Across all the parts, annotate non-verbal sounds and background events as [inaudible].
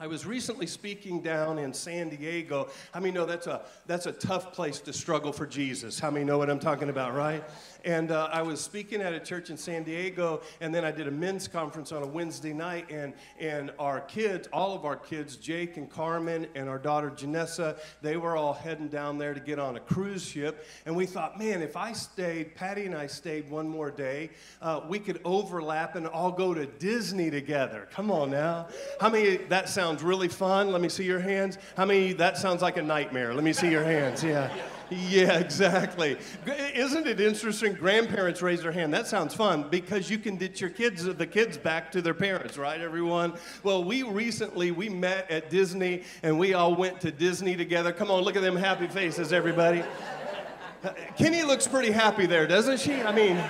I was recently speaking down in San Diego. How many know that's a, that's a tough place to struggle for Jesus? How many know what I'm talking about, right? And uh, I was speaking at a church in San Diego, and then I did a men's conference on a Wednesday night, and, and our kids, all of our kids, Jake and Carmen and our daughter Janessa, they were all heading down there to get on a cruise ship. And we thought, man, if I stayed, Patty and I stayed one more day, uh, we could overlap and all go to Disney together. Come on now. How many, that sounds really fun? Let me see your hands. How many, that sounds like a nightmare? Let me see your hands. Yeah. Yeah, exactly. Isn't it interesting? Grandparents raise their hand. That sounds fun because you can get your kids, the kids back to their parents, right, everyone? Well, we recently, we met at Disney and we all went to Disney together. Come on, look at them happy faces, everybody. Kenny looks pretty happy there, doesn't she? I mean,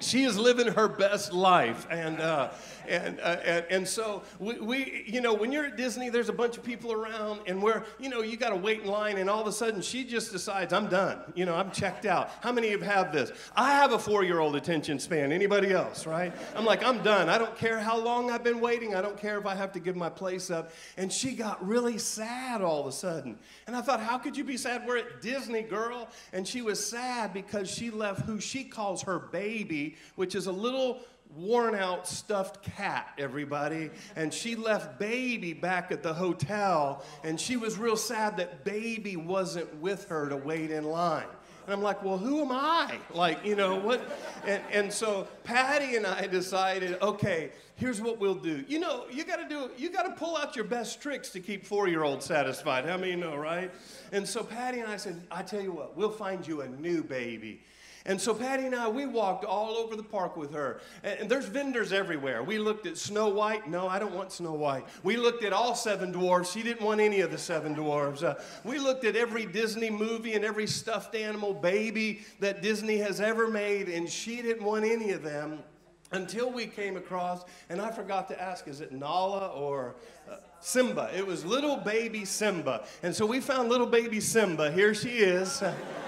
she is living her best life. And, uh, and, uh, and, and, so we, we, you know, when you're at Disney, there's a bunch of people around, and where, you know, you got to wait in line, and all of a sudden she just decides, I'm done. You know, I'm checked out. How many of you have this? I have a four year old attention span. Anybody else, right? I'm like, I'm done. I don't care how long I've been waiting. I don't care if I have to give my place up. And she got really sad all of a sudden. And I thought, how could you be sad? We're at Disney, girl. And she was sad because she left who she calls her baby, which is a little worn out stuffed cat, everybody. And she left baby back at the hotel, and she was real sad that baby wasn't with her to wait in line. And I'm like, well, who am I? Like, you know, what? And, and so Patty and I decided, okay, here's what we'll do. You know, you got to do, you got to pull out your best tricks to keep four year olds satisfied. How many know, right? And so Patty and I said, I tell you what, we'll find you a new baby. And so Patty and I, we walked all over the park with her. And there's vendors everywhere. We looked at Snow White. No, I don't want Snow White. We looked at all seven dwarfs. She didn't want any of the seven dwarfs. Uh, we looked at every Disney movie and every stuffed animal baby that Disney has ever made, and she didn't want any of them until we came across, and I forgot to ask, is it Nala or uh, Simba? It was little baby Simba. And so we found little baby Simba. Here she is. [laughs]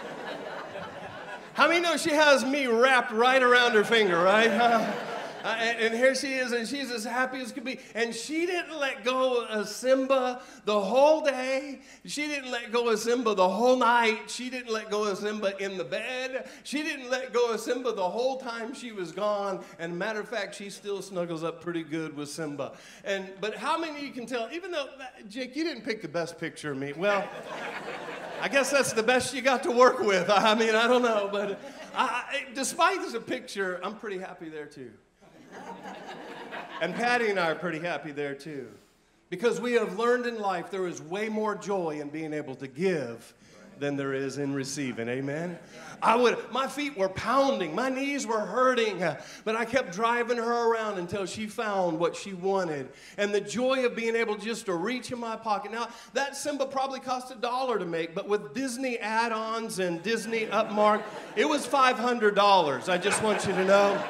How many know she has me wrapped right around her finger, right? [laughs] Uh, and, and, here she is, and she's as happy as could be. And she didn't let go of Simba the whole day. She didn't let go of Simba the whole night. She didn't let go of Simba in the bed. She didn't let go of Simba the whole time she was gone. And matter of fact, she still snuggles up pretty good with Simba. And but how many of you can tell? Even though Jake, you didn't pick the best picture of me. Well. I guess that's the best you got to work with. I mean, I don't know, but I, despite the picture, I'm pretty happy there too. And Patty and I are pretty happy there too. Because we have learned in life there is way more joy in being able to give than there is in receiving. Amen. I would my feet were pounding, my knees were hurting, but I kept driving her around until she found what she wanted. And the joy of being able just to reach in my pocket. Now, that Simba probably cost a dollar to make, but with Disney add-ons and Disney upmark, it was $500. I just want you to know.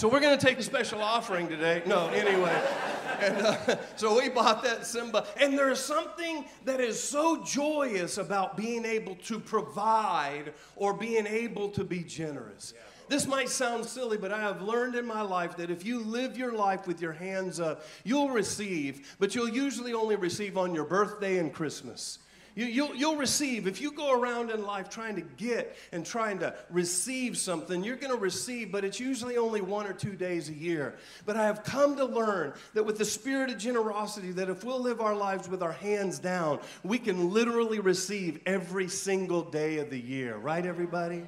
So we're going to take a special offering today. No, anyway. [laughs] And uh, so we bought that Simba. And there's something that is so joyous about being able to provide or being able to be generous. This might sound silly, but I have learned in my life that if you live your life with your hands up, you'll receive, but you'll usually only receive on your birthday and Christmas. You, you'll, you'll receive. If you go around in life trying to get and trying to receive something, you're going to receive, but it's usually only one or two days a year. But I have come to learn that with the spirit of generosity, that if we'll live our lives with our hands down, we can literally receive every single day of the year. Right, everybody?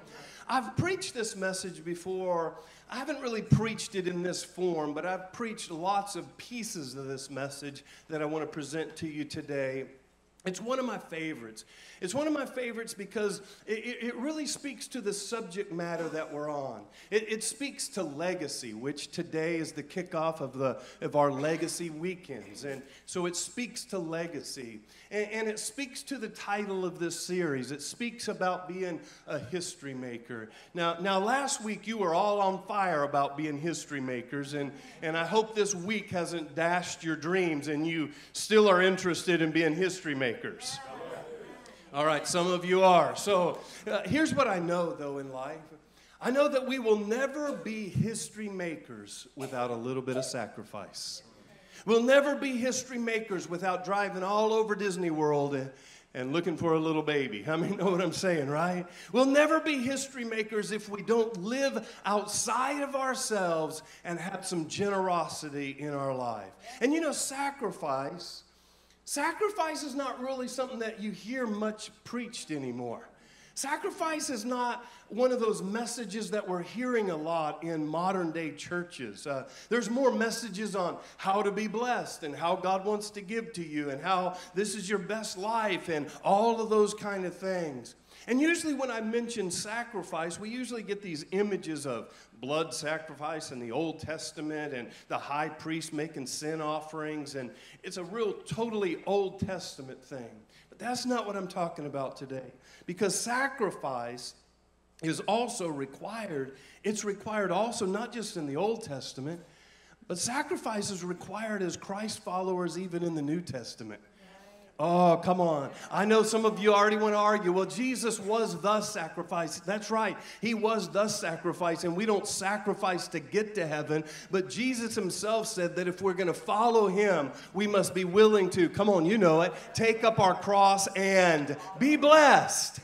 I've preached this message before. I haven't really preached it in this form, but I've preached lots of pieces of this message that I want to present to you today. It's one of my favorites. It's one of my favorites because it, it really speaks to the subject matter that we're on. It, it, speaks to legacy, which today is the kickoff of, the, of our legacy weekends. And so it speaks to legacy. And, and it speaks to the title of this series. It speaks about being a history maker. Now, now, last week you were all on fire about being history makers. And, and I hope this week hasn't dashed your dreams and you still are interested in being history makers. All right, some of you are. So uh, here's what I know, though, in life I know that we will never be history makers without a little bit of sacrifice. We'll never be history makers without driving all over Disney World and, and looking for a little baby. I mean, know what I'm saying, right? We'll never be history makers if we don't live outside of ourselves and have some generosity in our life. And you know, sacrifice, sacrifice is not really something that you hear much preached anymore. Sacrifice is not one of those messages that we're hearing a lot in modern day churches. Uh, there's more messages on how to be blessed and how God wants to give to you and how this is your best life and all of those kind of things. And usually, when I mention sacrifice, we usually get these images of blood sacrifice in the Old Testament and the high priest making sin offerings. And it's a real totally Old Testament thing. But that's not what I'm talking about today. Because sacrifice is also required. It's required also not just in the Old Testament, but sacrifice is required as Christ followers even in the New Testament. Oh, come on. I know some of you already want to argue. Well, Jesus was the sacrifice. That's right. He was the sacrifice, and we don't sacrifice to get to heaven. But Jesus himself said that if we're going to follow him, we must be willing to, come on, you know it, take up our cross and be blessed.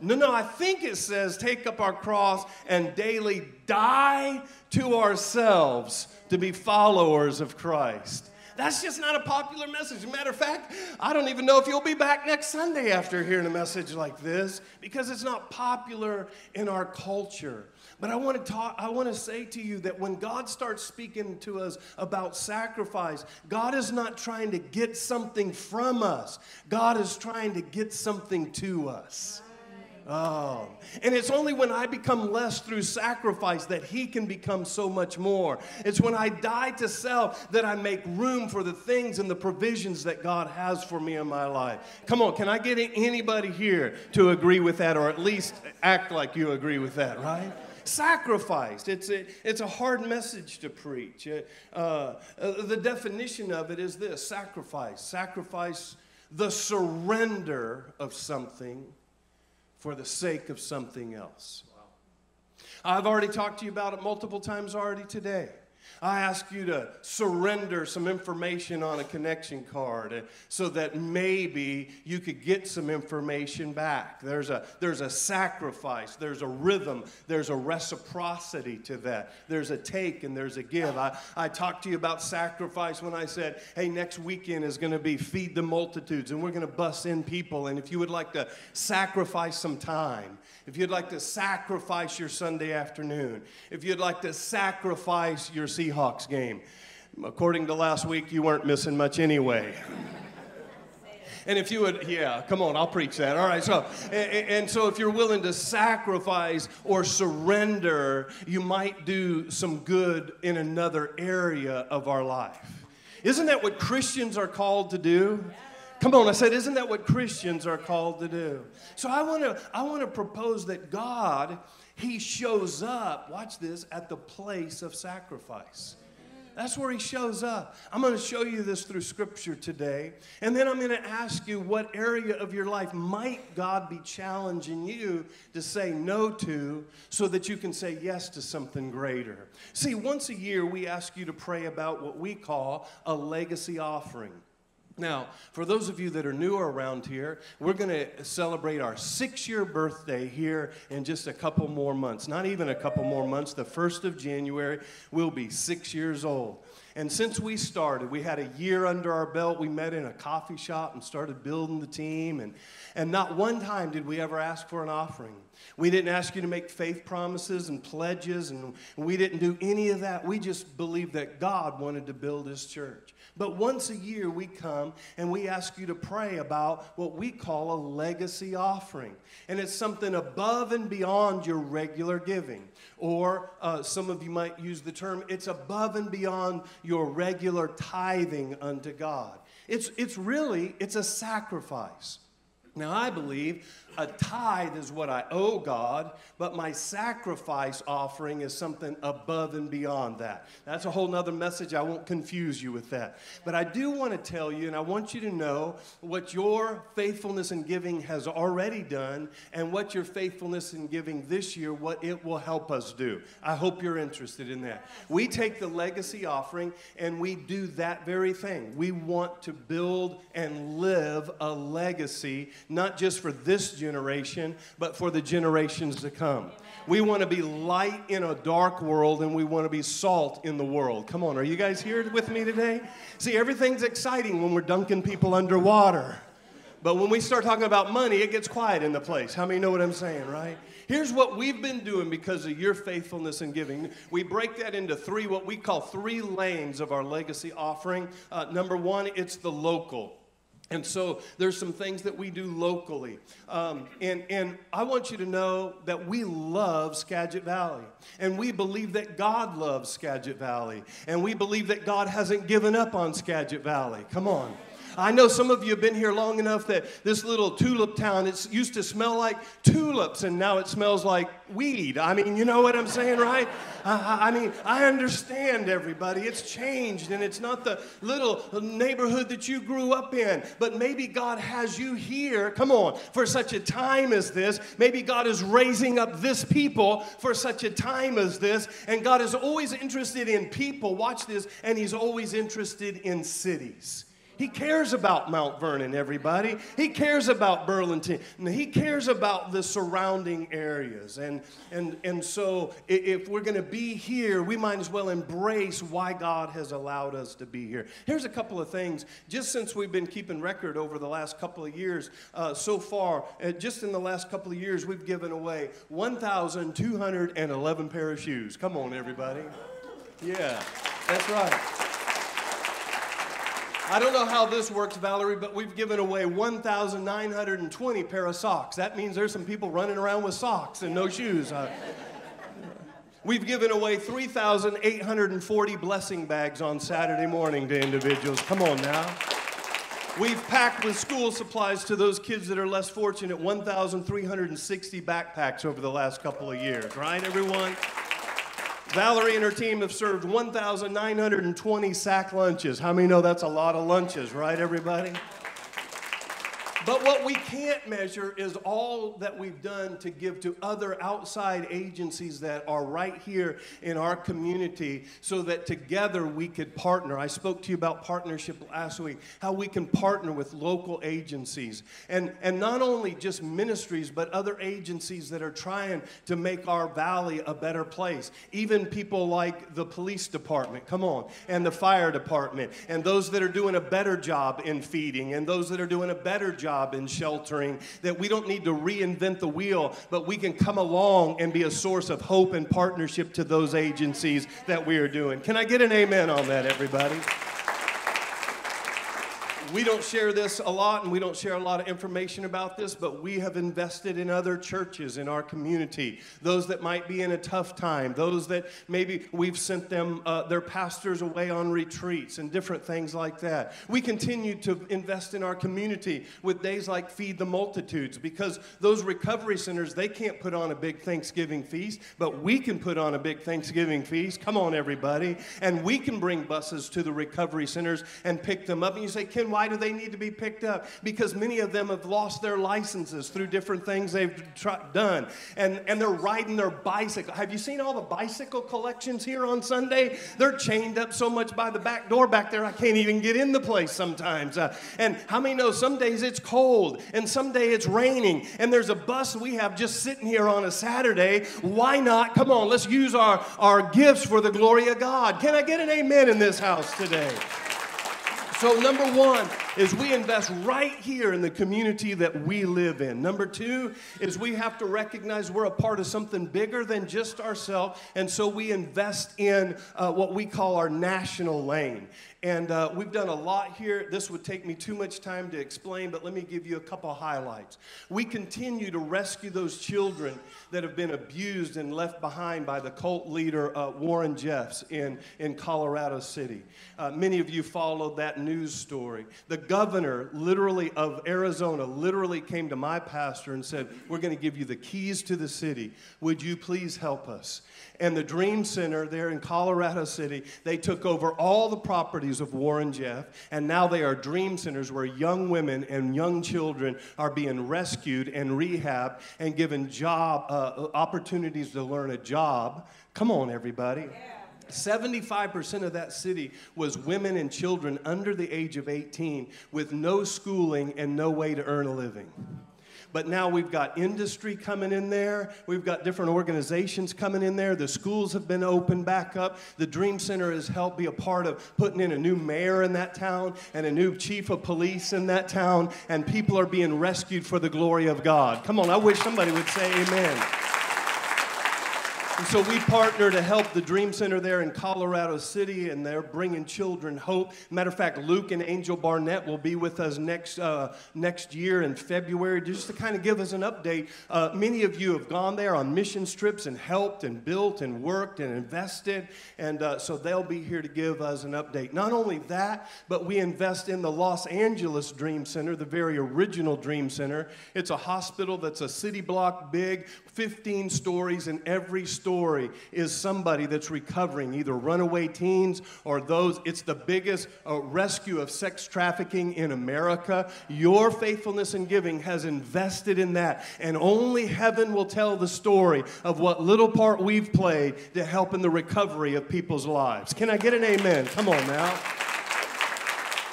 No, no, I think it says take up our cross and daily die to ourselves to be followers of Christ. That's just not a popular message. matter of fact, I don't even know if you'll be back next Sunday after hearing a message like this because it's not popular in our culture. But I want to talk, I want to say to you that when God starts speaking to us about sacrifice, God is not trying to get something from us. God is trying to get something to us. Oh, and it's only when I become less through sacrifice that He can become so much more. It's when I die to self that I make room for the things and the provisions that God has for me in my life. Come on, can I get anybody here to agree with that or at least act like you agree with that, right? sacrificed. It's a, it's a hard message to preach. Uh, uh, the definition of it is this sacrifice. Sacrifice, the surrender of something for the sake of something else. I've already talked to you about it multiple times already today. I ask you to surrender some information on a connection card uh, so that maybe you could get some information back. There's a, there's a sacrifice, there's a rhythm, there's a reciprocity to that. There's a take and there's a give. I, I talked to you about sacrifice when I said, hey, next weekend is going to be Feed the Multitudes, and we're going to bus in people. And if you would like to sacrifice some time, if you'd like to sacrifice your Sunday afternoon, if you'd like to sacrifice your Seahawks game, according to last week, you weren't missing much anyway. And if you would, yeah, come on, I'll preach that. All right, so, and, and, so if you're willing to sacrifice or surrender, you might do some good in another area of our life. Isn't that what Christians are called to do? Come on, I said, isn't that what Christians are called to do? So I want to I want to propose that God, he shows up, watch this, at the place of sacrifice. That's where he shows up. I'm going to show you this through scripture today. And then I'm going to ask you what area of your life might God be challenging you to say no to so that you can say yes to something greater. See, once a year we ask you to pray about what we call a legacy offering. Now, for those of you that are newer around here, we're going to celebrate our six year birthday here in just a couple more months. Not even a couple more months. The 1st of January, we'll be six years old. And since we started, we had a year under our belt. We met in a coffee shop and started building the team. And, and not one time did we ever ask for an offering. We didn't ask you to make faith promises and pledges, and we didn't do any of that. We just believed that God wanted to build His church. But once a year, we come and we ask you to pray about what we call a legacy offering. And it's something above and beyond your regular giving. Or uh, some of you might use the term, it's above and beyond your regular tithing unto God. It's, it's really, it's a sacrifice. Now, I believe a tithe is what I owe God, but my sacrifice offering is something above and beyond that. That's a whole nother message. I won't confuse you with that. But I do want to tell you, and I want you to know what your faithfulness in giving has already done and what your faithfulness in giving this year, what it will help us do. I hope you're interested in that. We take the legacy offering and we do that very thing. We want to build and live a legacy, not just for this generation, but for the generations to come. We want to be light in a dark world and we want to be salt in the world. Come on, are you guys here with me today? See, everything's exciting when we're dunking people underwater. But when we start talking about money, it gets quiet in the place. How many know what I'm saying, right? Here's what we've been doing because of your faithfulness in giving. We break that into three, what we call three lanes of our legacy offering. Uh, number one, it's the local. And so there's some things that we do locally. Um, and, and I want you to know that we love Skagit Valley. And we believe that God loves Skagit Valley. And we believe that God hasn't given up on Skagit Valley. Come on. I know some of you have been here long enough that this little tulip town, it used to smell like tulips and now it smells like weed. I mean, you know what I'm saying, right? I, I mean, I understand everybody. It's changed and it's not the little neighborhood that you grew up in. But maybe God has you here, come on, for such a time as this. Maybe God is raising up this people for such a time as this. And God is always interested in people, watch this, and He's always interested in cities. He cares about Mount Vernon, everybody. He cares about Burlington. He cares about the surrounding areas. And, and, and so, if we're going to be here, we might as well embrace why God has allowed us to be here. Here's a couple of things. Just since we've been keeping record over the last couple of years, uh, so far, uh, just in the last couple of years, we've given away 1,211 pair of shoes. Come on, everybody. Yeah, that's right. I don't know how this works, Valerie, but we've given away 1,920 pair of socks. That means there's some people running around with socks and no shoes. Uh, we've given away 3,840 blessing bags on Saturday morning to individuals. Come on now. We've packed with school supplies to those kids that are less fortunate 1,360 backpacks over the last couple of years, right, everyone? Valerie and her team have served 1,920 sack lunches. How many know that's a lot of lunches, right, everybody? But what we can't measure is all that we've done to give to other outside agencies that are right here in our community so that together we could partner. I spoke to you about partnership last week, how we can partner with local agencies. And, and not only just ministries, but other agencies that are trying to make our valley a better place. Even people like the police department, come on, and the fire department, and those that are doing a better job in feeding, and those that are doing a better job job in sheltering, that we don't need to reinvent the wheel, but we can come along and be a source of hope and partnership to those agencies that we are doing. Can I get an amen on that, everybody? We don't share this a lot and we don't share a lot of information about this, but we have invested in other churches in our community. Those that might be in a tough time, those that maybe we've sent them, uh, their pastors away on retreats and different things like that. We continue to invest in our community with days like Feed the Multitudes because those recovery centers, they can't put on a big Thanksgiving feast, but we can put on a big Thanksgiving feast. Come on, everybody. And we can bring buses to the recovery centers and pick them up. And you say, Ken, why why do they need to be picked up? Because many of them have lost their licenses through different things they've done. And, and they're riding their bicycle. Have you seen all the bicycle collections here on Sunday? They're chained up so much by the back door back there, I can't even get in the place sometimes. Uh, and how many know some days it's cold and some day it's raining and there's a bus we have just sitting here on a Saturday. Why not? Come on, let's use our, our gifts for the glory of God. Can I get an amen in this house today? So, number one is we invest right here in the community that we live in. Number two is we have to recognize we're a part of something bigger than just ourselves, and so we invest in uh, what we call our national lane. And uh, we've done a lot here. This would take me too much time to explain, but let me give you a couple highlights. We continue to rescue those children that have been abused and left behind by the cult leader uh, Warren Jeffs in, in Colorado City. Uh, many of you followed that news story. The governor, literally, of Arizona, literally came to my pastor and said, We're going to give you the keys to the city. Would you please help us? And the Dream Center there in Colorado City, they took over all the properties of Warren Jeff, and now they are dream centers where young women and young children are being rescued and rehabbed and given job uh, opportunities to learn a job. Come on, everybody. 75% of that city was women and children under the age of 18 with no schooling and no way to earn a living. But now we've got industry coming in there. We've got different organizations coming in there. The schools have been opened back up. The Dream Center has helped be a part of putting in a new mayor in that town and a new chief of police in that town. And people are being rescued for the glory of God. Come on, I wish somebody would say amen. And so we partner to help the Dream Center there in Colorado City, and they're bringing children hope. Matter of fact, Luke and Angel Barnett will be with us next, uh, next year in February just to kind of give us an update. Uh, many of you have gone there on mission trips and helped and built and worked and invested, and uh, so they'll be here to give us an update. Not only that, but we invest in the Los Angeles Dream Center, the very original Dream Center. It's a hospital that's a city block big, 15 stories, and every story is somebody that's recovering, either runaway teens or those. It's the biggest uh, rescue of sex trafficking in America. Your faithfulness and giving has invested in that, and only heaven will tell the story of what little part we've played to help in the recovery of people's lives. Can I get an amen? Come on now.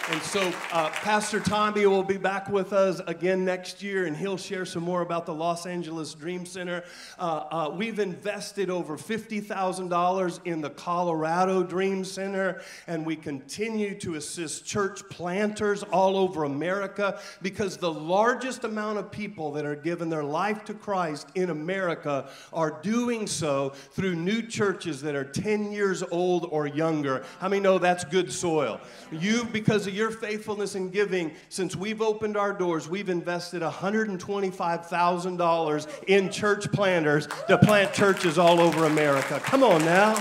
And so, uh, Pastor Tommy will be back with us again next year, and he'll share some more about the Los Angeles Dream Center. Uh, uh, we've invested over $50,000 in the Colorado Dream Center, and we continue to assist church planters all over America because the largest amount of people that are giving their life to Christ in America are doing so through new churches that are 10 years old or younger. How many know that's good soil? You, because of your faithfulness in giving, since we've opened our doors, we've invested $125,000 in church planters to plant churches all over America. Come on now.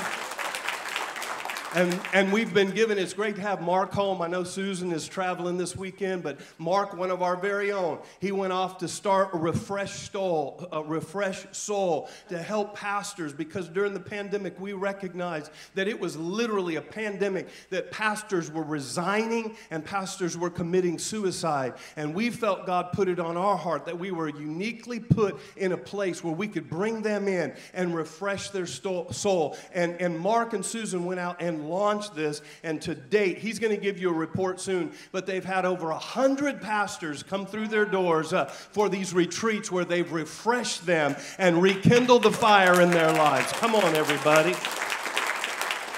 And, and we've been given, it's great to have Mark home. I know Susan is traveling this weekend, but Mark, one of our very own, he went off to start a refresh soul, a refresh soul to help pastors because during the pandemic we recognized that it was literally a pandemic that pastors were resigning and pastors were committing suicide. And we felt God put it on our heart that we were uniquely put in a place where we could bring them in and refresh their soul. And, and Mark and Susan went out and launched this, and to date, he's going to give you a report soon, but they've had over a hundred pastors come through their doors uh, for these retreats where they've refreshed them and rekindled the fire in their lives. Come on, everybody.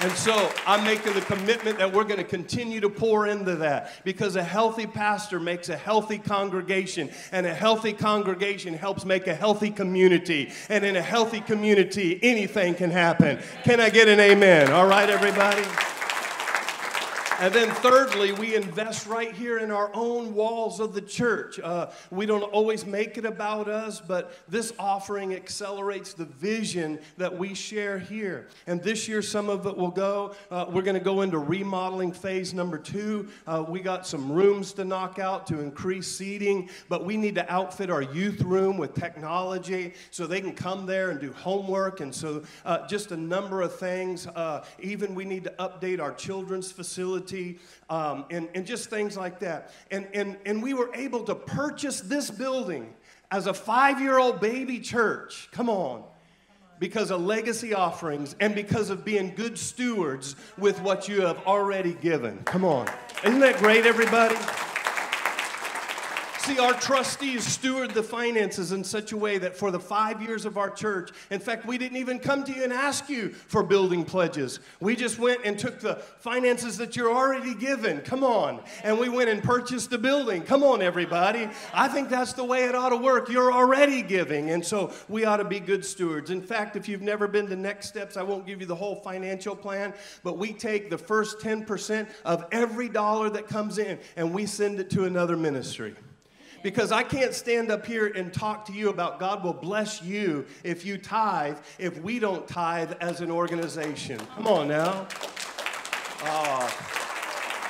And so I'm making the commitment that we're going to continue to pour into that because a healthy pastor makes a healthy congregation, and a healthy congregation helps make a healthy community. And in a healthy community, anything can happen. Can I get an amen? All right, everybody? And then, thirdly, we invest right here in our own walls of the church. Uh, we don't always make it about us, but this offering accelerates the vision that we share here. And this year, some of it will go. Uh, we're going to go into remodeling phase number two. Uh, we got some rooms to knock out to increase seating, but we need to outfit our youth room with technology so they can come there and do homework. And so, uh, just a number of things. Uh, even we need to update our children's um, and, and just things like that. And, and, and we were able to purchase this building as a five year old baby church. Come on. Because of legacy offerings and because of being good stewards with what you have already given. Come on. Isn't that great, everybody? See, our trustees steward the finances in such a way that for the five years of our church, in fact, we didn't even come to you and ask you for building pledges. We just went and took the finances that you're already given. Come on. And we went and purchased the building. Come on, everybody. I think that's the way it ought to work. You're already giving. And so we ought to be good stewards. In fact, if you've never been to Next Steps, I won't give you the whole financial plan, but we take the first 10% of every dollar that comes in and we send it to another ministry because I can't stand up here and talk to you about God will bless you if you tithe if we don't tithe as an organization. Come on now. Oh,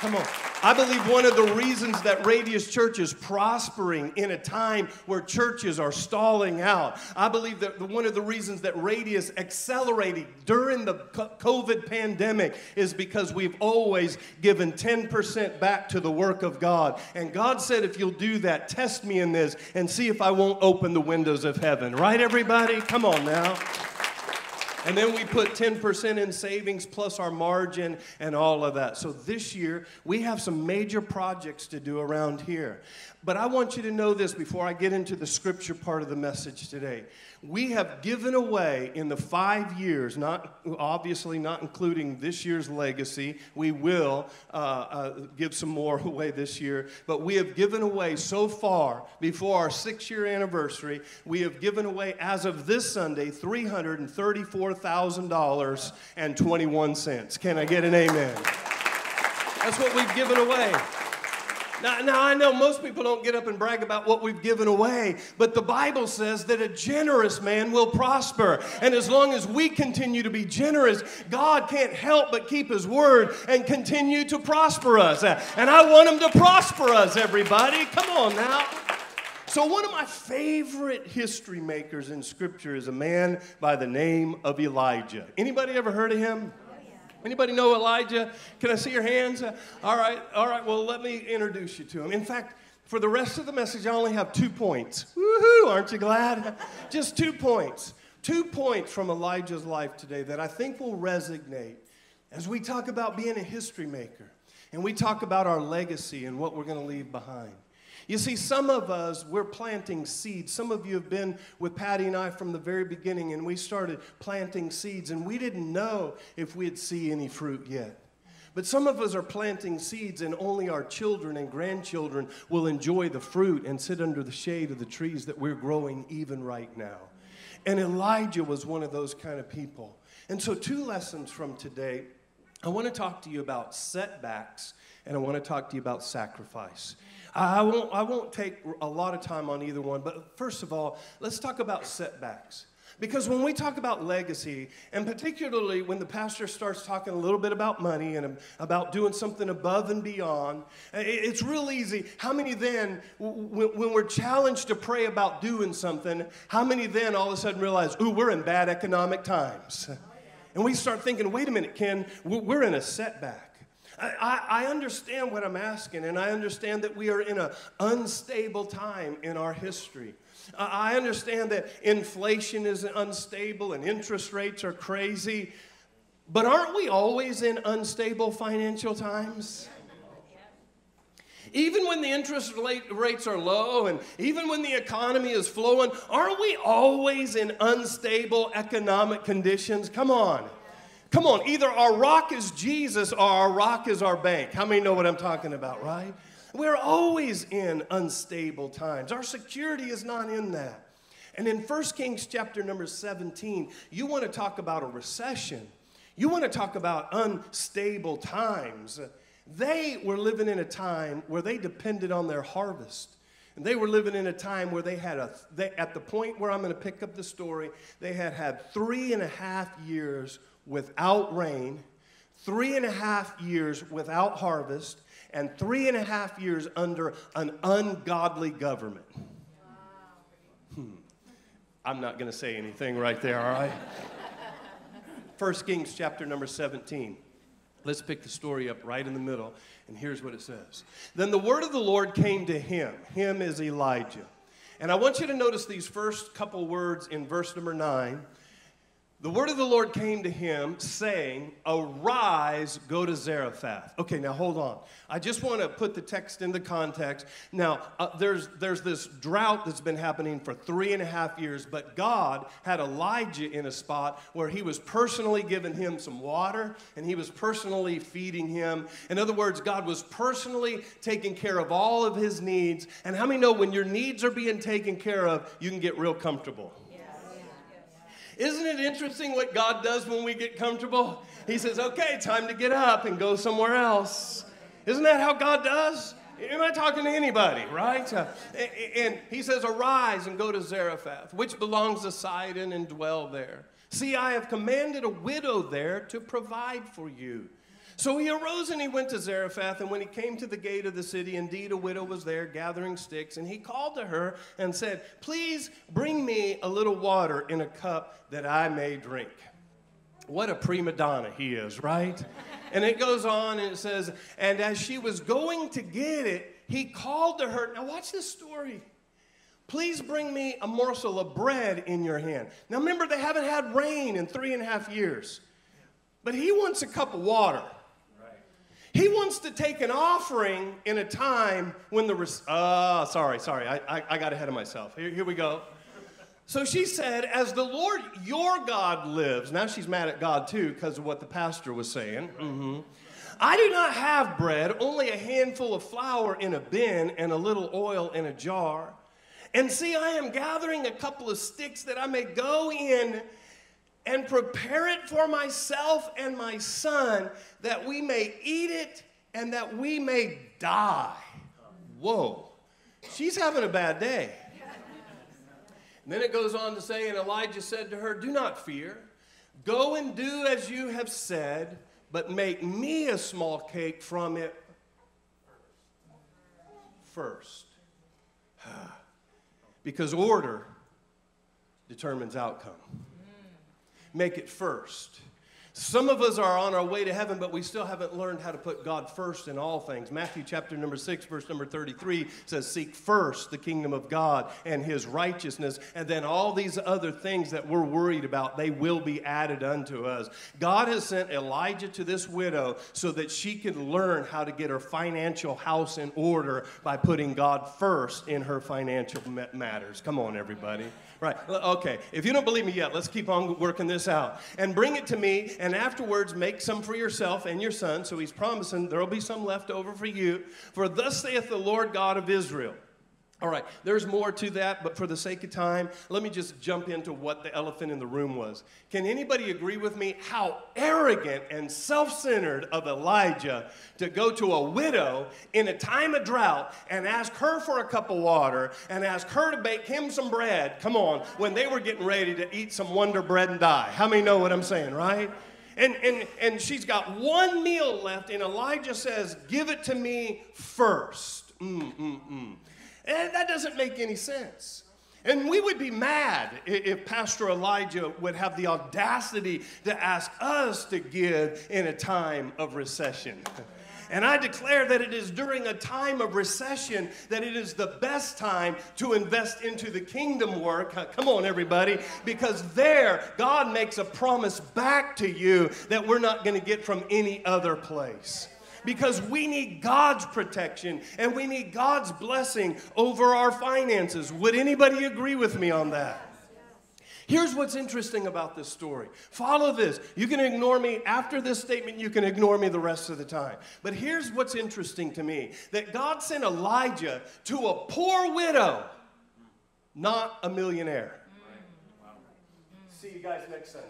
come on. I believe one of the reasons that Radius Church is prospering in a time where churches are stalling out, I believe that one of the reasons that Radius accelerated during the COVID pandemic is because we've always given 10% back to the work of God. And God said, if you'll do that, test me in this and see if I won't open the windows of heaven. Right, everybody? Come on now. And then we put 10% in savings plus our margin and all of that. So this year, we have some major projects to do around here. But I want you to know this before I get into the scripture part of the message today. We have given away in the five years, not obviously not including this year's legacy. We will uh, uh, give some more [laughs] away this year, but we have given away so far before our six-year anniversary. We have given away as of this Sunday three hundred and thirty-four thousand dollars and twenty-one cents. Can I get an amen? That's what we've given away. Now, now, I know most people don't get up and brag about what we've given away, but the Bible says that a generous man will prosper. And as long as we continue to be generous, God can't help but keep his word and continue to prosper us. And I want him to prosper us, everybody. Come on now. So, one of my favorite history makers in Scripture is a man by the name of Elijah. Anybody ever heard of him? Anybody know Elijah? Can I see your hands? Uh, all right, all right. Well, let me introduce you to him. In fact, for the rest of the message, I only have two points. Woohoo! Aren't you glad? [laughs] Just two points. Two points from Elijah's life today that I think will resonate as we talk about being a history maker and we talk about our legacy and what we're going to leave behind. You see, some of us, we're planting seeds. Some of you have been with Patty and I from the very beginning, and we started planting seeds, and we didn't know if we'd see any fruit yet. But some of us are planting seeds, and only our children and grandchildren will enjoy the fruit and sit under the shade of the trees that we're growing even right now. And Elijah was one of those kind of people. And so, two lessons from today. I want to talk to you about setbacks, and I want to talk to you about sacrifice. I won't, I won't take a lot of time on either one, but first of all, let's talk about setbacks. Because when we talk about legacy, and particularly when the pastor starts talking a little bit about money and about doing something above and beyond, it's real easy. How many then, when we're challenged to pray about doing something, how many then all of a sudden realize, ooh, we're in bad economic times? [laughs] And we start thinking, wait a minute, Ken, we're in a setback. I, I understand what I'm asking, and I understand that we are in an unstable time in our history. I understand that inflation is unstable and interest rates are crazy, but aren't we always in unstable financial times? Even when the interest rates are low and even when the economy is flowing, aren't we always in unstable economic conditions? Come on. Come on, either our rock is Jesus or our rock is our bank. How many know what I'm talking about, right? We're always in unstable times. Our security is not in that. And in 1 Kings chapter number 17, you want to talk about a recession. You want to talk about unstable times. They were living in a time where they depended on their harvest. And they were living in a time where they had a, they, at the point where I'm going to pick up the story, they had had three and a half years without rain, three and a half years without harvest, and three and a half years under an ungodly government. Hmm. I'm not going to say anything right there, all right? First Kings chapter number 17. Let's pick the story up right in the middle, and here's what it says. Then the word of the Lord came to him. Him is Elijah. And I want you to notice these first couple words in verse number 9 the word of the Lord came to him saying, Arise, go to Zarephath. Okay, now hold on. I just want to put the text into context. Now, uh, there's, there's this drought that's been happening for three and a half years, but God had Elijah in a spot where he was personally giving him some water and he was personally feeding him. In other words, God was personally taking care of all of his needs. And how many know when your needs are being taken care of, you can get real comfortable? Isn't it interesting what God does when we get comfortable? He says, okay, time to get up and go somewhere else. Isn't that how God does? Am I talking to anybody, right? Uh, and he says, Arise and go to Zarephath, which belongs to Sidon, and dwell there. See, I have commanded a widow there to provide for you. So he arose and he went to Zarephath, and when he came to the gate of the city, indeed a widow was there gathering sticks, and he called to her and said, Please bring me a little water in a cup that I may drink. What a prima donna he is, right? and it goes on and it says, And as she was going to get it, he called to her. Now, watch this story. Please bring me a morsel of bread in your hand. Now, remember, they haven't had rain in three and a half years, but he wants a cup of water. He wants to take an offering in a time when the. Res- oh, sorry, sorry. I, I, I got ahead of myself. Here, here we go. So she said, As the Lord your God lives. Now she's mad at God too because of what the pastor was saying. Mm-hmm. I do not have bread, only a handful of flour in a bin and a little oil in a jar. And see, I am gathering a couple of sticks that I may go in and prepare it for myself and my son that we may eat it and that we may die. Whoa. She's having a bad day. Then it goes on to say, and Elijah said to her, Do not fear. Go and do as you have said, but make me a small cake from it first. [sighs] because order determines outcome make it first. Some of us are on our way to heaven, but we still haven't learned how to put God first in all things. Matthew chapter number 6, verse number 33 says, Seek first the kingdom of God and his righteousness, and then all these other things that we're worried about, they will be added unto us. God has sent Elijah to this widow so that she can learn how to get her financial house in order by putting God first in her financial matters. Come on, everybody. Right. Okay. If you don't believe me yet, let's keep on working this out. And bring it to me, and afterwards make some for yourself and your son. So he's promising there will be some left over for you. For thus saith the Lord God of Israel. All right, there's more to that, but for the sake of time, let me just jump into what the elephant in the room was. Can anybody agree with me how arrogant and self centered of Elijah to go to a widow in a time of drought and ask her for a cup of water and ask her to bake him some bread? Come on, when they were getting ready to eat some wonder bread and die. How many know what I'm saying, right? And, and, and she's got one meal left, and Elijah says, Give it to me first. Mm, mm, mm. And that doesn't make any sense. And we would be mad if Pastor Elijah would have the audacity to ask us to give in a time of recession. And I declare that it is during a time of recession that it is the best time to invest into the kingdom work. Come on, everybody, because there God makes a promise back to you that we're not going to get from any other place because we need God's protection and we need God's blessing over our finances. Would anybody agree with me on that? Here's what's interesting about this story. Follow this. You can ignore me after this statement, you can ignore me the rest of the time. But here's what's interesting to me that God sent Elijah to a poor widow, not a millionaire. See you guys next Sunday.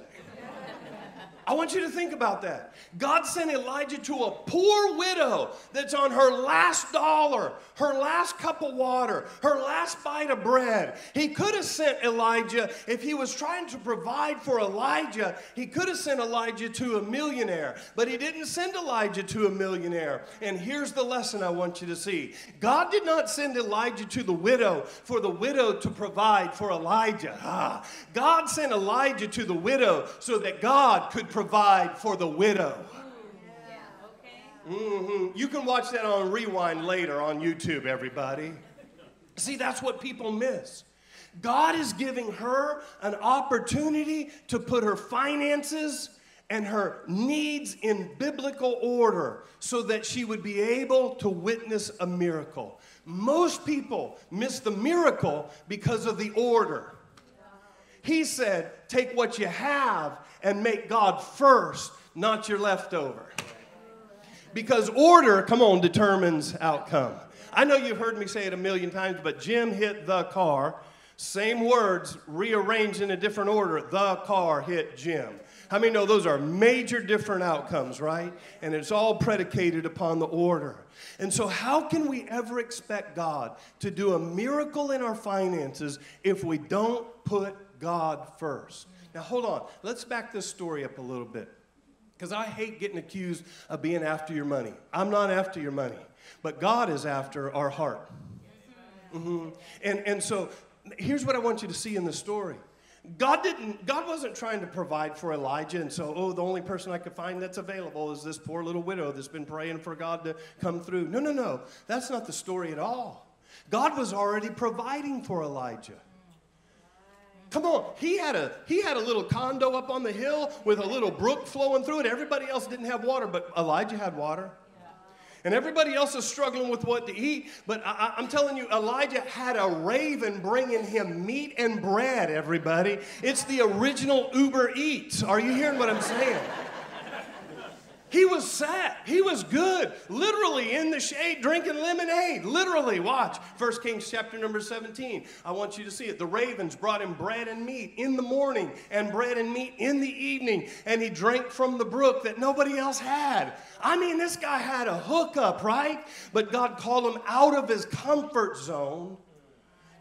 I want you to think about that. God sent Elijah to a poor widow that's on her last dollar, her last cup of water, her last bite of bread. He could have sent Elijah, if he was trying to provide for Elijah, he could have sent Elijah to a millionaire, but he didn't send Elijah to a millionaire. And here's the lesson I want you to see God did not send Elijah to the widow for the widow to provide for Elijah. Ah, God sent Elijah to the widow so that God could provide provide for the widow. Mm-hmm. You can watch that on rewind later on YouTube, everybody. See, that's what people miss. God is giving her an opportunity to put her finances and her needs in biblical order so that she would be able to witness a miracle. Most people miss the miracle because of the order. He said, Take what you have and make God first, not your leftover. Because order, come on, determines outcome. I know you've heard me say it a million times, but Jim hit the car. Same words, rearranged in a different order. The car hit Jim. How many know those are major different outcomes, right? And it's all predicated upon the order. And so, how can we ever expect God to do a miracle in our finances if we don't put God first? Now, hold on. Let's back this story up a little bit. Because I hate getting accused of being after your money. I'm not after your money, but God is after our heart. Mm-hmm. And, and so here's what I want you to see in the story. God didn't, God wasn't trying to provide for Elijah, and so, oh, the only person I could find that's available is this poor little widow that's been praying for God to come through. No, no, no. That's not the story at all. God was already providing for Elijah. Come on, he had a he had a little condo up on the hill with a little brook flowing through it. Everybody else didn't have water, but Elijah had water. And everybody else is struggling with what to eat. But I, am telling you, Elijah had a raven bringing him meat and bread, everybody. It's the original Uber Eats. Are you hearing what I'm saying? He was sat. He was good. Literally in the shade drinking lemonade. Literally. Watch. 1 Kings chapter number 17. I want you to see it. The ravens brought him bread and meat in the morning and bread and meat in the evening. And he drank from the brook that nobody else had. I mean, this guy had a hookup, right? But God called him out of his comfort zone.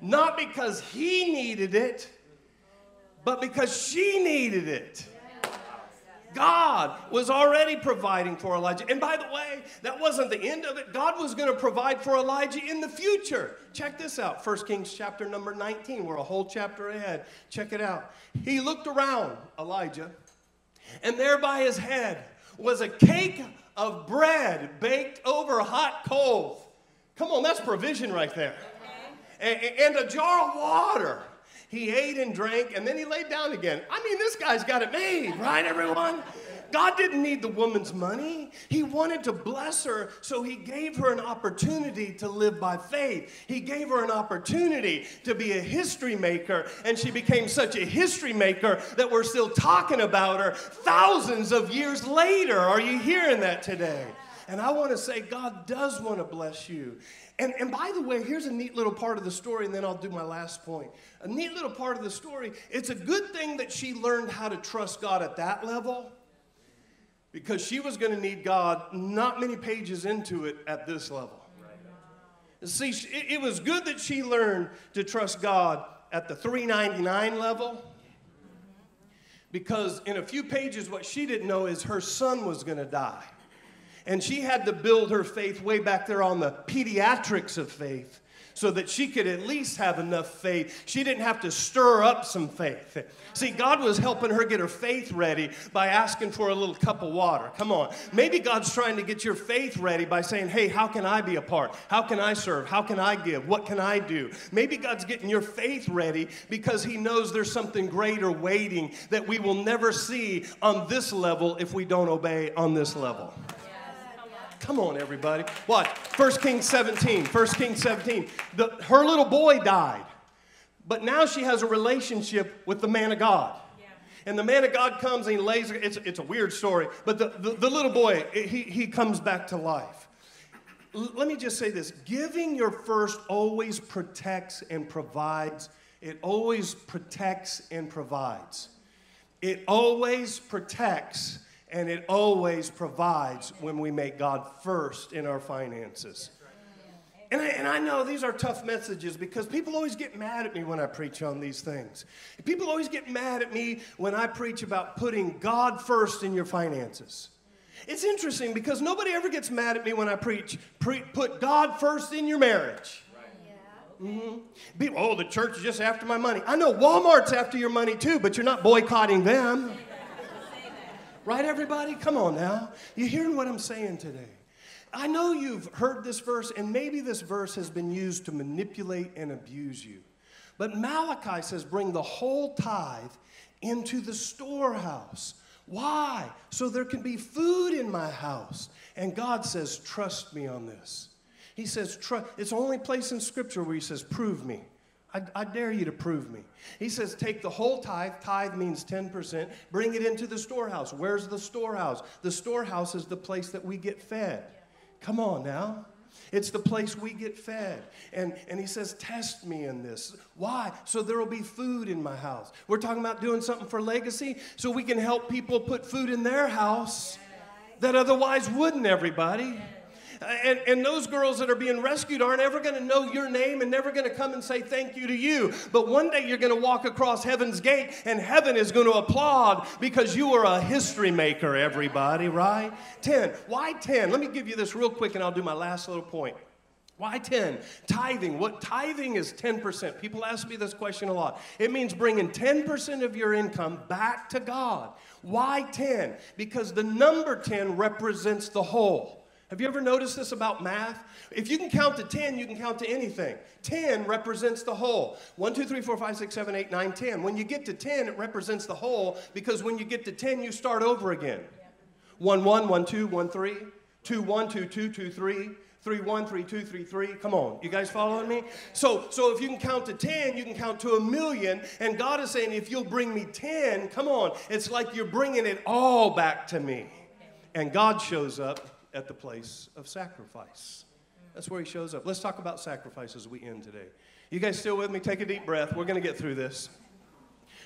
Not because he needed it, but because she needed it. God was already providing for Elijah. And by the way, that wasn't the end of it. God was going to provide for Elijah in the future. Check this out 1 Kings chapter number 19. We're a whole chapter ahead. Check it out. He looked around, Elijah, and there by his head was a cake of bread baked over hot coals. Come on, that's provision right there. And, and a jar of water. He ate and drank, and then he laid down again. I mean, this guy's got it made, right, everyone? God didn't need the woman's money. He wanted to bless her, so He gave her an opportunity to live by faith. He gave her an opportunity to be a history maker, and she became such a history maker that we're still talking about her thousands of years later. Are you hearing that today? And I want to say, God does want to bless you. And, and by the way, here's a neat little part of the story, and then I'll do my last point. A neat little part of the story. It's a good thing that she learned how to trust God at that level because she was going to need God not many pages into it at this level. See, it, it was good that she learned to trust God at the 399 level because in a few pages, what she didn't know is her son was going to die. And she had to build her faith way back there on the pediatrics of faith so that she could at least have enough faith. She didn't have to stir up some faith. See, God was helping her get her faith ready by asking for a little cup of water. Come on. Maybe God's trying to get your faith ready by saying, hey, how can I be a part? How can I serve? How can I give? What can I do? Maybe God's getting your faith ready because He knows there's something greater waiting that we will never see on this level if we don't obey on this level. Come on, everybody. Watch. 1 Kings 17. 1 Kings 17. The, her little boy died. But now she has a relationship with the man of God. And the man of God comes and he lays, it's, it's a weird story, but the, the, the little boy, he, he comes back to life. L- let me just say this giving your first always protects and provides. It always protects and provides. It always protects and it always provides when we make God first in our finances. And I, and I know these are tough messages because people always get mad at me when I preach on these things. People always get mad at me when I preach about putting God first in your finances. It's interesting because nobody ever gets mad at me when I preach, pre- put God first in your marriage. Mm-hmm. People, oh, the church is just after my money. I know Walmart's after your money too, but you're not boycotting them. Right, everybody? Come on now. You hearing what I'm saying today? I know you've heard this verse, and maybe this verse has been used to manipulate and abuse you. But Malachi says, bring the whole tithe into the storehouse. Why? So there can be food in my house. And God says, trust me on this. He says, it's the only place in Scripture where He says, prove me. I, I, dare you to prove me. He says, take the whole tithe. Tithe means 10%. Bring it into the storehouse. Where's the storehouse? The storehouse is the place that we get fed. Come on now. It's the place we get fed. And, and he says, Test me in this. Why? So there will be food in my house. We're talking about doing something for legacy so we can help people put food in their house that otherwise wouldn't, everybody. And, and those girls that are being rescued aren't ever going to know your name and never going to come and say thank you to you. But one day you're going to walk across heaven's gate and heaven is going to applaud because you are a history maker, everybody, right? 10. Why 10? Let me give you this real quick and I'll do my last little point. Why 10? Tithing. What tithing is 10%. People ask me this question a lot. It means bringing 10% of your income back to God. Why 10? Because the number 10 represents the whole. Have you ever noticed this about math? If you can count to 10, you can count to anything. 10 represents the whole. 1, 2, 3, 4, 5, 6, 7, 8, 9, 10. When you get to 10, it represents the whole because when you get to 10, you start over again. 1, 1, 1, 2, 1, 3, 2, 1, 2, 2, 2, 3, three one three two three three come on you guys following me so so if you can count to 10 you can count to a million and god is saying if you'll bring me 10 come on it's like you're bringing it all back to me and god shows up at the place of sacrifice that's where he shows up let's talk about sacrifice as we end today you guys still with me take a deep breath we're going to get through this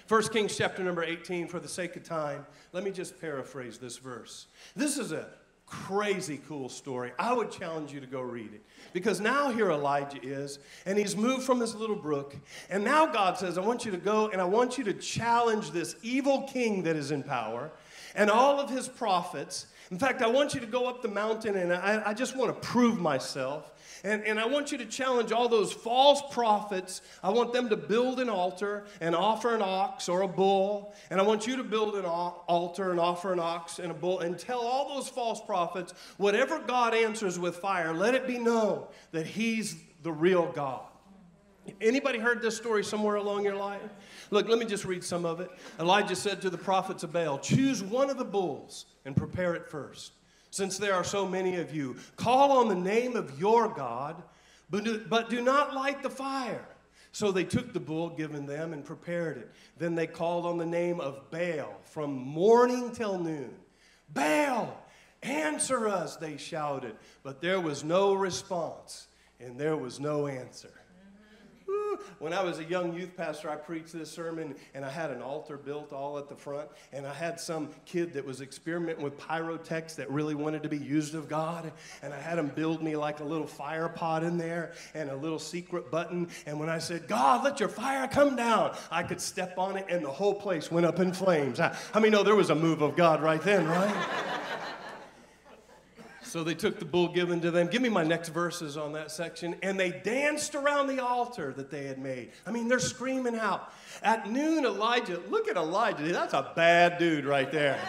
First Kings chapter number 18, for the sake of time, let me just paraphrase this verse. This is a crazy cool story. I would challenge you to go read it. Because now here Elijah is, and he's moved from this little brook, and now God says, I want you to go and I want you to challenge this evil king that is in power and all of his prophets. In fact, I want you to go up the mountain and I, I just want to prove myself. And, and I want you to challenge all those false prophets. I want them to build an altar and offer an ox or a bull. And I want you to build an altar and offer an ox and a bull and tell all those false prophets whatever God answers with fire, let it be known that He's the real God. Anybody heard this story somewhere along your life? Look, let me just read some of it. Elijah said to the prophets of Baal, Choose one of the bulls and prepare it first since there are so many of you. Call on the name of your God, but do, but do not light the fire. So they took the bull given them and prepared it. Then they called on the name of Baal from morning till noon. Baal, answer us, they shouted. But there was no response and there was no answer. When I was a young youth pastor, I preached this sermon and I had an altar built all at the front. And I had some kid that was experimenting with pyrotechs that really wanted to be used of God. And I had him build me like a little fire pot in there and a little secret button. And when I said, God, let your fire come down, I could step on it and the whole place went up in flames. I, I mean, no, there was a move of God right then, right? So they took the bull given to them. Give me my next verses on that section. And they danced around the altar that they had made. I mean, they're screaming out. At noon, Elijah, look at Elijah. That's a bad dude right there.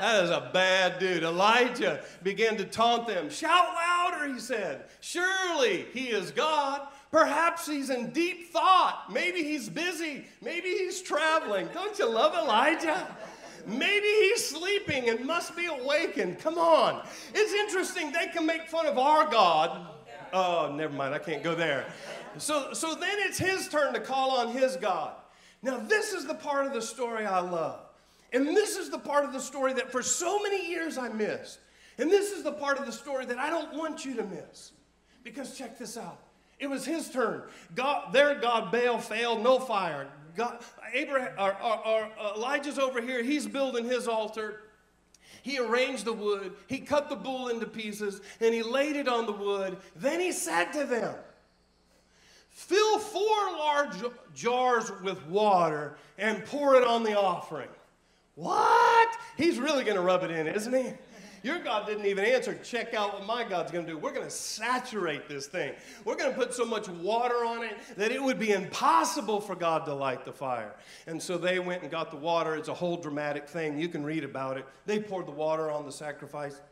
That is a bad dude. Elijah began to taunt them. Shout louder, he said. Surely he is God. Perhaps he's in deep thought. Maybe he's busy. Maybe he's traveling. Don't you love Elijah? Maybe he's sleeping and must be awakened. Come on. It's interesting. They can make fun of our God. Oh, never mind. I can't go there. So, so then it's his turn to call on his God. Now, this is the part of the story I love. And this is the part of the story that for so many years I missed. And this is the part of the story that I don't want you to miss. Because check this out. It was his turn. God, their God, Baal, failed, no fire. God, Abraham, or, or, or uh, Elijah's over here, he's building his altar. He arranged the wood, he cut the bull into pieces, and he laid it on the wood. Then he said to them, Fill four large jars with water and pour it on the offering. What? He's really going to rub it in, isn't he? Your God didn't even answer. Check out what my God's going to do. We're going to saturate this thing. We're going to put so much water on it that it would be impossible for God to light the fire. And so they went and got the water. It's a whole dramatic thing. You can read about it. They poured the water on the sacrifice.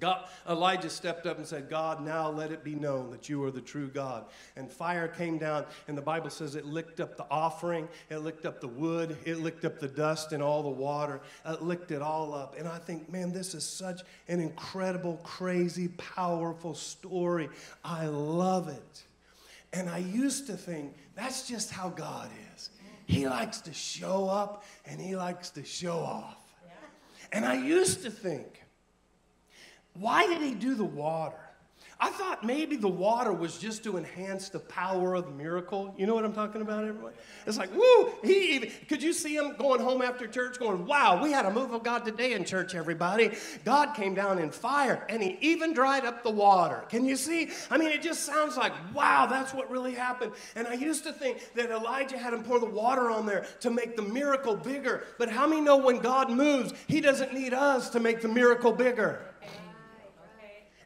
God, Elijah stepped up and said, God, now let it be known that you are the true God. And fire came down, and the Bible says it licked up the offering, it licked up the wood, it licked up the dust and all the water, it licked it all up. And I think, man, this is such an incredible, crazy, powerful story. I love it. And I used to think that's just how God is. He likes to show up and he likes to show off. And I used to think, why did he do the water? I thought maybe the water was just to enhance the power of the miracle. You know what I'm talking about, everybody? It's like, woo! He even, could you see him going home after church going, wow, we had a move of God today in church, everybody. God came down in fire and he even dried up the water. Can you see? I mean, it just sounds like, wow, that's what really happened. And I used to think that Elijah had him pour the water on there to make the miracle bigger. But how many know when God moves, he doesn't need us to make the miracle bigger?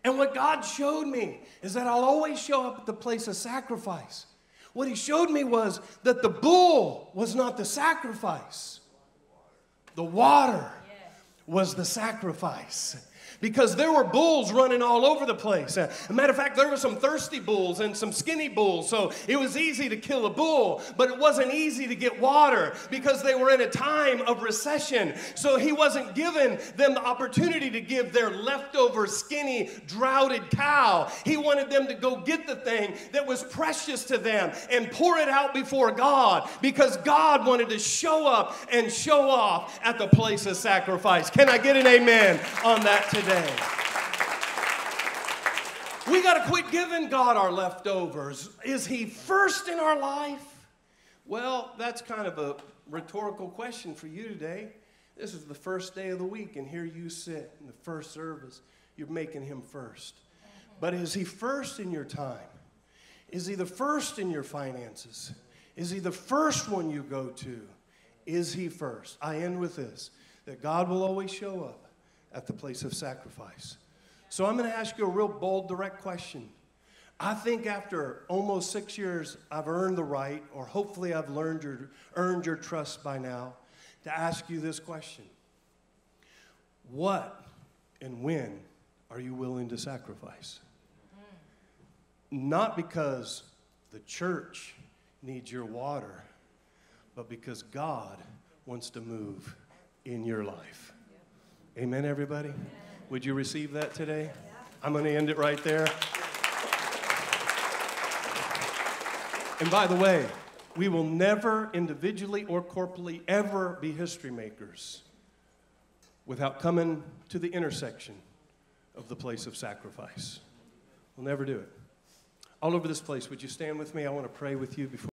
And what God showed me is that I'll always show up at the place of sacrifice. What He showed me was that the bull was not the sacrifice, the water was the sacrifice because there were bulls running all over the place. A matter of fact, there were some thirsty bulls and some skinny bulls, so it was easy to kill a bull, but it wasn't easy to get water because they were in a time of recession. So he wasn't giving them the opportunity to give their leftover skinny, droughted cow. He wanted them to go get the thing that was precious to them and pour it out before God because God wanted to show up and show off at the place of sacrifice. Can I get an amen on that today? Today. We got to quit giving God our leftovers. Is He first in our life? Well, that's kind of a rhetorical question for you today. This is the first day of the week, and here you sit in the first service. You're making Him first. But is He first in your time? Is He the first in your finances? Is He the first one you go to? Is He first? I end with this that God will always show up at the place of sacrifice. So I'm going to ask you a real bold, direct question. I think after almost six years, I've earned the right, or hopefully I've learned your, earned your trust by now, to ask you this question What and when are you willing to sacrifice? Not because the church needs your water, but because God wants to move in your life. Amen, everybody? Amen. Would you receive that today? Yeah. I'm going to end it right there. And by the way, we will never individually or corporately ever be history makers without coming to the intersection of the place of sacrifice. We'll never do it. All over this place, would you stand with me? I want to pray with you before.